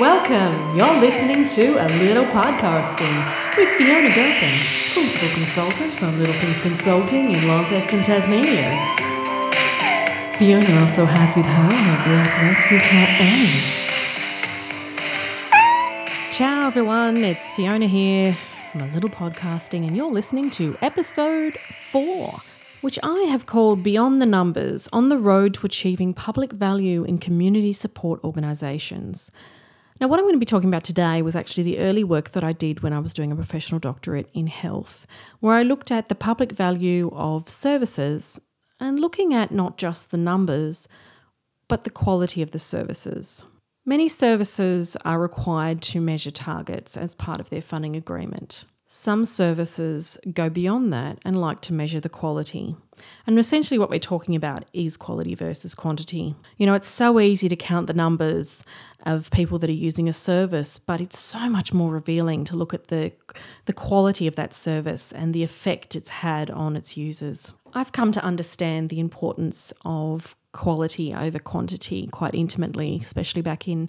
Welcome. You're listening to A Little Podcasting with Fiona Gurpin, Principal Consultant from Little Things Consulting in Launceston, Tasmania. Fiona also has with her her black rescue cat Annie. Ciao everyone, it's Fiona here from A Little Podcasting and you're listening to episode 4 which I have called Beyond the Numbers on the Road to Achieving Public Value in Community Support Organisations. Now, what I'm going to be talking about today was actually the early work that I did when I was doing a professional doctorate in health, where I looked at the public value of services and looking at not just the numbers, but the quality of the services. Many services are required to measure targets as part of their funding agreement. Some services go beyond that and like to measure the quality. And essentially, what we're talking about is quality versus quantity. You know, it's so easy to count the numbers of people that are using a service, but it's so much more revealing to look at the, the quality of that service and the effect it's had on its users. I've come to understand the importance of quality over quantity quite intimately, especially back in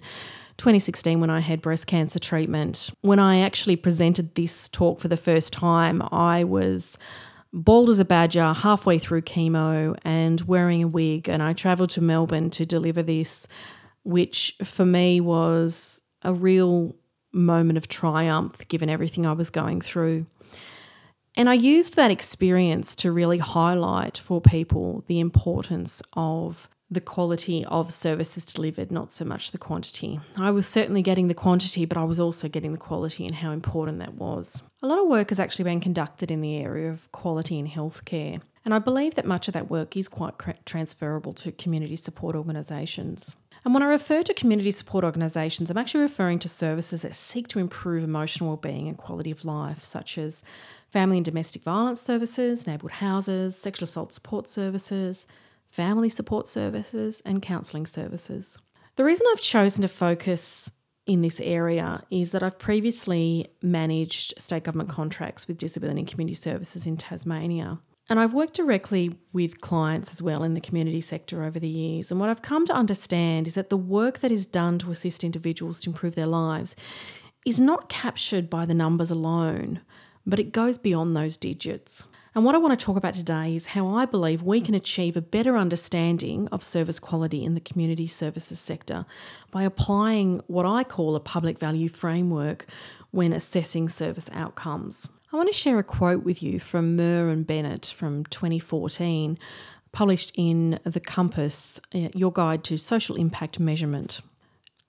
2016 when I had breast cancer treatment. When I actually presented this talk for the first time, I was bald as a badger halfway through chemo and wearing a wig. And I travelled to Melbourne to deliver this, which for me was a real moment of triumph given everything I was going through. And I used that experience to really highlight for people the importance of the quality of services delivered, not so much the quantity. I was certainly getting the quantity, but I was also getting the quality and how important that was. A lot of work has actually been conducted in the area of quality in healthcare, and I believe that much of that work is quite transferable to community support organisations. And when I refer to community support organisations, I'm actually referring to services that seek to improve emotional well-being and quality of life, such as family and domestic violence services, neighbourhood houses, sexual assault support services, family support services, and counselling services. The reason I've chosen to focus in this area is that I've previously managed state government contracts with disability and community services in Tasmania. And I've worked directly with clients as well in the community sector over the years. And what I've come to understand is that the work that is done to assist individuals to improve their lives is not captured by the numbers alone, but it goes beyond those digits. And what I want to talk about today is how I believe we can achieve a better understanding of service quality in the community services sector by applying what I call a public value framework when assessing service outcomes. I want to share a quote with you from Muir and Bennett from 2014, published in The Compass, uh, Your Guide to Social Impact Measurement.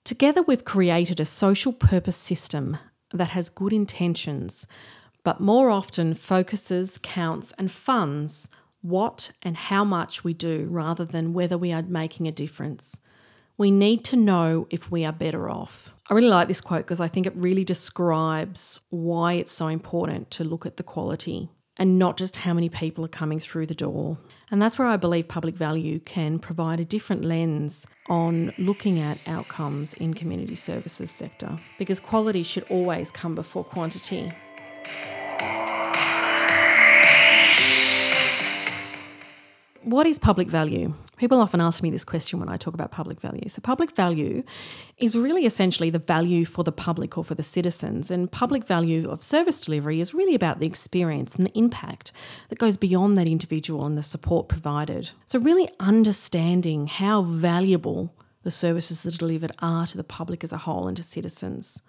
Together, we've created a social purpose system that has good intentions but more often focuses, counts, and funds what and how much we do rather than whether we are making a difference. We need to know if we are better off. I really like this quote because I think it really describes why it's so important to look at the quality and not just how many people are coming through the door. And that's where I believe public value can provide a different lens on looking at outcomes in community services sector because quality should always come before quantity. What is public value? People often ask me this question when I talk about public value. So, public value is really essentially the value for the public or for the citizens. And public value of service delivery is really about the experience and the impact that goes beyond that individual and the support provided. So, really understanding how valuable the services that are delivered are to the public as a whole and to citizens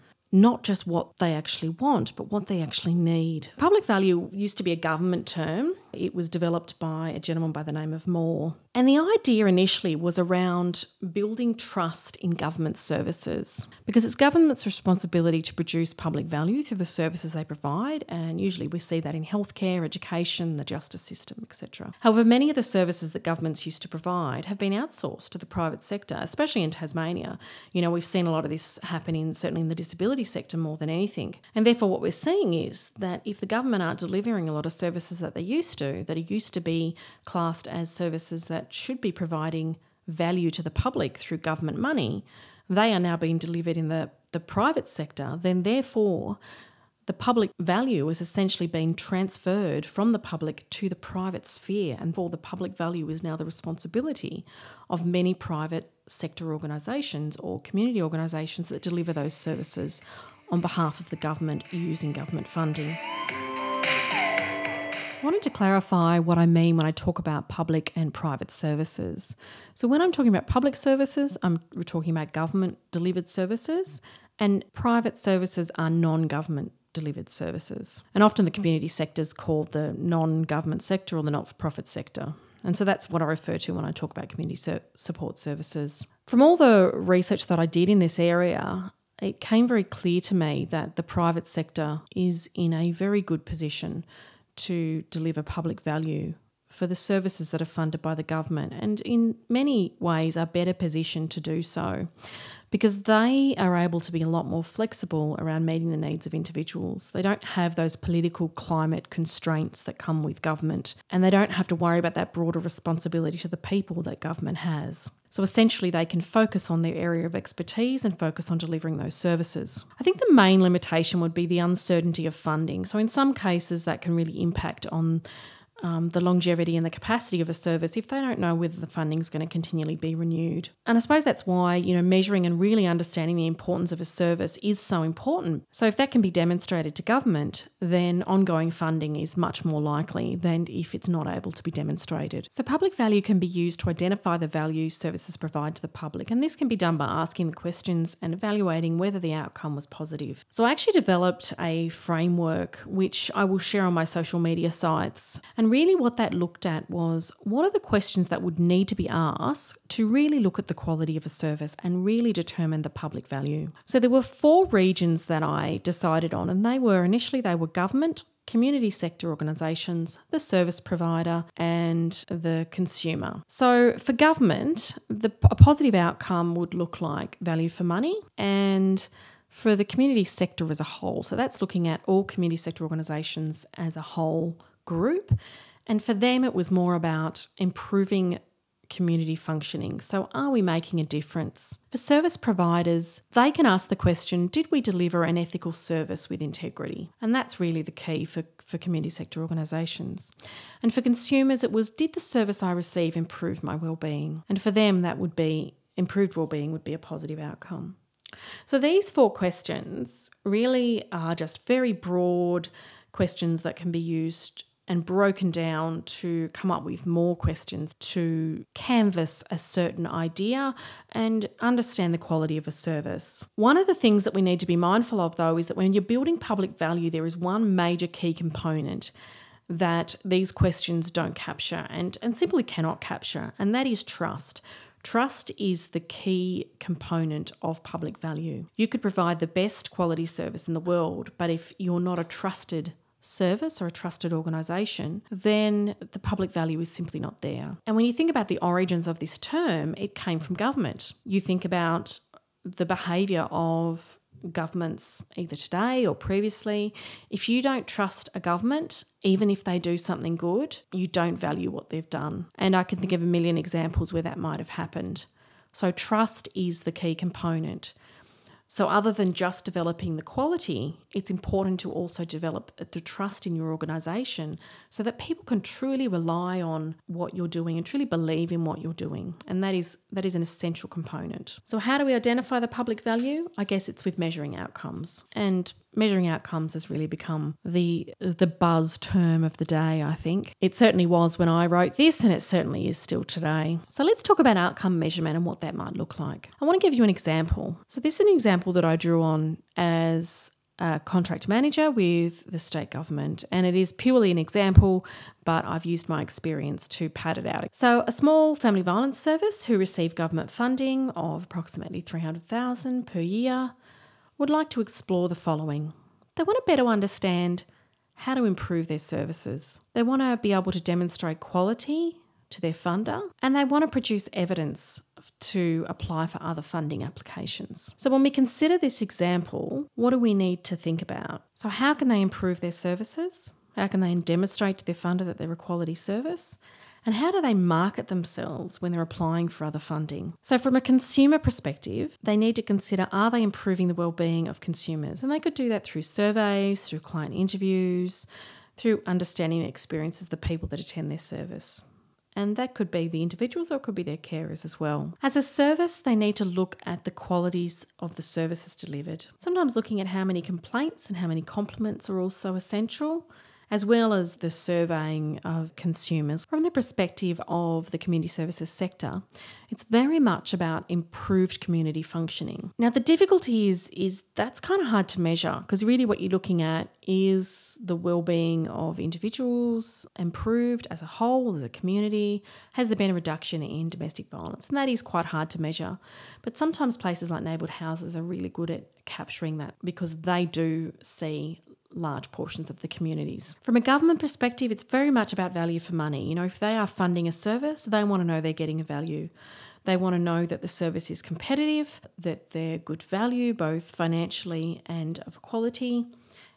not just what they actually want, but what they actually need. Public value used to be a government term. It was developed by a gentleman by the name of Moore. And the idea initially was around building trust in government services because it's government's responsibility to produce public value through the services they provide. And usually we see that in healthcare, education, the justice system, etc. However, many of the services that governments used to provide have been outsourced to the private sector, especially in Tasmania. You know, we've seen a lot of this happen in certainly in the disability sector more than anything. And therefore, what we're seeing is that if the government aren't delivering a lot of services that they used to, that are used to be classed as services that should be providing value to the public through government money, they are now being delivered in the, the private sector, then therefore the public value is essentially being transferred from the public to the private sphere, and for the public value is now the responsibility of many private sector organisations or community organisations that deliver those services on behalf of the government using government funding. I wanted to clarify what I mean when I talk about public and private services. So, when I'm talking about public services, I'm talking about government delivered services, and private services are non government delivered services. And often the community sector is called the non government sector or the not for profit sector. And so that's what I refer to when I talk about community support services. From all the research that I did in this area, it came very clear to me that the private sector is in a very good position to deliver public value for the services that are funded by the government and in many ways are better positioned to do so because they are able to be a lot more flexible around meeting the needs of individuals. They don't have those political climate constraints that come with government, and they don't have to worry about that broader responsibility to the people that government has. So essentially, they can focus on their area of expertise and focus on delivering those services. I think the main limitation would be the uncertainty of funding. So, in some cases, that can really impact on um, the longevity and the capacity of a service if they don't know whether the funding is going to continually be renewed. And I suppose that's why, you know, measuring and really understanding the importance of a service is so important. So if that can be demonstrated to government, then ongoing funding is much more likely than if it's not able to be demonstrated. So public value can be used to identify the value services provide to the public, and this can be done by asking the questions and evaluating whether the outcome was positive. So I actually developed a framework which I will share on my social media sites and and really, what that looked at was what are the questions that would need to be asked to really look at the quality of a service and really determine the public value. So, there were four regions that I decided on, and they were initially they were government, community sector organisations, the service provider, and the consumer. So, for government, the, a positive outcome would look like value for money and for the community sector as a whole. So, that's looking at all community sector organisations as a whole group. And for them, it was more about improving community functioning. So, are we making a difference? For service providers, they can ask the question Did we deliver an ethical service with integrity? And that's really the key for, for community sector organisations. And for consumers, it was Did the service I receive improve my well-being? And for them, that would be improved well-being would be a positive outcome. So, these four questions really are just very broad questions that can be used and broken down to come up with more questions to canvass a certain idea and understand the quality of a service. One of the things that we need to be mindful of, though, is that when you're building public value, there is one major key component that these questions don't capture and, and simply cannot capture, and that is trust. Trust is the key component of public value. You could provide the best quality service in the world, but if you're not a trusted service or a trusted organisation, then the public value is simply not there. And when you think about the origins of this term, it came from government. You think about the behaviour of governments either today or previously. If you don't trust a government, even if they do something good, you don't value what they've done. And I can think of a million examples where that might have happened. So, trust is the key component. So, other than just developing the quality, it's important to also develop the trust in your organization so that people can truly rely on what you're doing and truly believe in what you're doing. And that is that is an essential component. So, how do we identify the public value? I guess it's with measuring outcomes. And measuring outcomes has really become the the buzz term of the day i think. It certainly was when i wrote this and it certainly is still today. So let's talk about outcome measurement and what that might look like. I want to give you an example. So this is an example that i drew on as a contract manager with the state government, and it is purely an example, but I've used my experience to pad it out. So, a small family violence service who receive government funding of approximately 300,000 per year would like to explore the following. They want to better understand how to improve their services. They want to be able to demonstrate quality to their funder and they want to produce evidence to apply for other funding applications. So, when we consider this example, what do we need to think about? So, how can they improve their services? How can they demonstrate to their funder that they're a quality service? And how do they market themselves when they're applying for other funding? So, from a consumer perspective, they need to consider are they improving the well-being of consumers? And they could do that through surveys, through client interviews, through understanding the experiences of the people that attend their service. And that could be the individuals or it could be their carers as well. As a service, they need to look at the qualities of the services delivered. Sometimes looking at how many complaints and how many compliments are also essential as well as the surveying of consumers from the perspective of the community services sector, it's very much about improved community functioning. Now the difficulty is is that's kind of hard to measure because really what you're looking at is the well-being of individuals improved as a whole as a community. Has there been a reduction in domestic violence? And that is quite hard to measure. But sometimes places like neighbourhood houses are really good at capturing that because they do see large portions of the communities. From a government perspective, it's very much about value for money. You know, if they are funding a service, they want to know they're getting a value. They want to know that the service is competitive, that they're good value, both financially and of quality,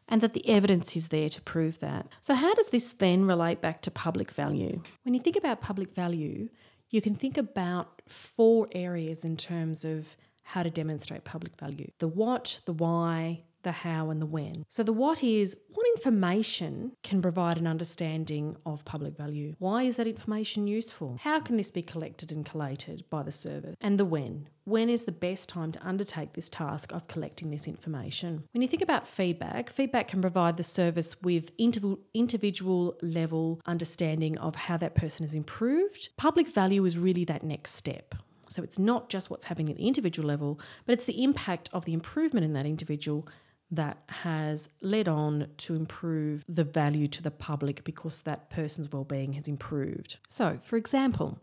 and that the evidence is there to prove that. So, how does this then relate back to public value? When you think about public value, you can think about four areas in terms of how to demonstrate public value the what, the why, the how, and the when. So, the what is what information can provide an understanding of public value? Why is that information useful? How can this be collected and collated by the service? And the when. When is the best time to undertake this task of collecting this information? When you think about feedback, feedback can provide the service with individual level understanding of how that person has improved. Public value is really that next step. So it's not just what's happening at the individual level, but it's the impact of the improvement in that individual that has led on to improve the value to the public because that person's well-being has improved. So, for example,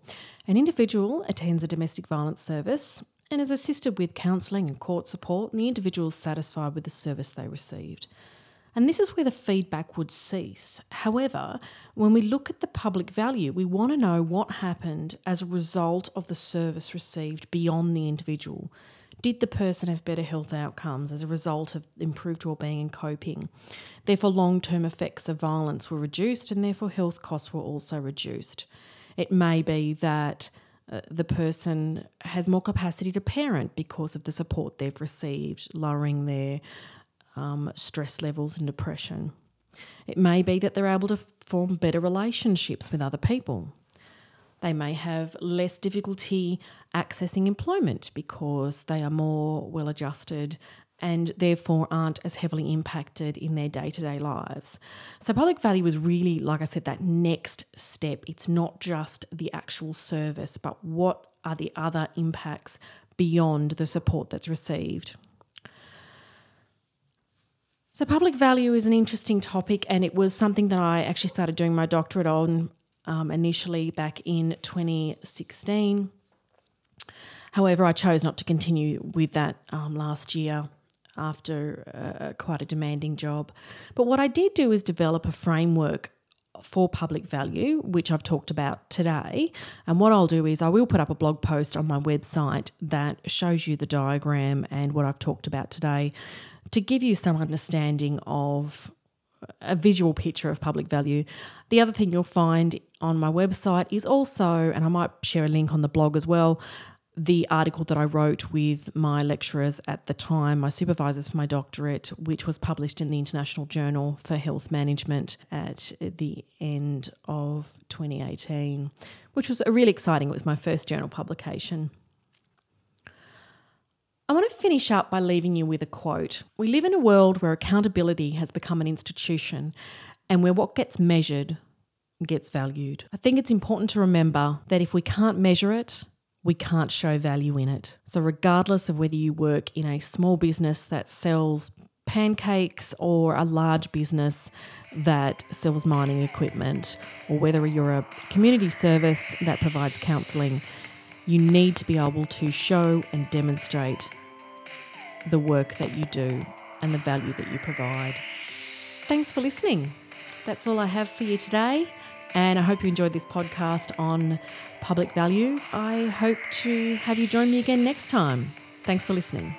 an individual attends a domestic violence service and is assisted with counselling and court support, and the individual is satisfied with the service they received. And this is where the feedback would cease. However, when we look at the public value, we want to know what happened as a result of the service received beyond the individual. Did the person have better health outcomes as a result of improved well-being and coping? Therefore, long-term effects of violence were reduced, and therefore health costs were also reduced. It may be that uh, the person has more capacity to parent because of the support they've received, lowering their um, stress levels and depression. It may be that they're able to form better relationships with other people. They may have less difficulty accessing employment because they are more well adjusted and therefore aren't as heavily impacted in their day to day lives. So, public value is really, like I said, that next step. It's not just the actual service, but what are the other impacts beyond the support that's received. So, public value is an interesting topic, and it was something that I actually started doing my doctorate on um, initially back in 2016. However, I chose not to continue with that um, last year after uh, quite a demanding job. But what I did do is develop a framework for public value, which I've talked about today. And what I'll do is I will put up a blog post on my website that shows you the diagram and what I've talked about today to give you some understanding of a visual picture of public value. The other thing you'll find on my website is also, and I might share a link on the blog as well, the article that I wrote with my lecturers at the time, my supervisors for my doctorate, which was published in the International Journal for Health Management at the end of 2018, which was really exciting. It was my first journal publication. I want to finish up by leaving you with a quote. We live in a world where accountability has become an institution and where what gets measured gets valued. I think it's important to remember that if we can't measure it, we can't show value in it. So, regardless of whether you work in a small business that sells pancakes or a large business that sells mining equipment, or whether you're a community service that provides counselling, you need to be able to show and demonstrate the work that you do and the value that you provide. Thanks for listening. That's all I have for you today. And I hope you enjoyed this podcast on public value. I hope to have you join me again next time. Thanks for listening.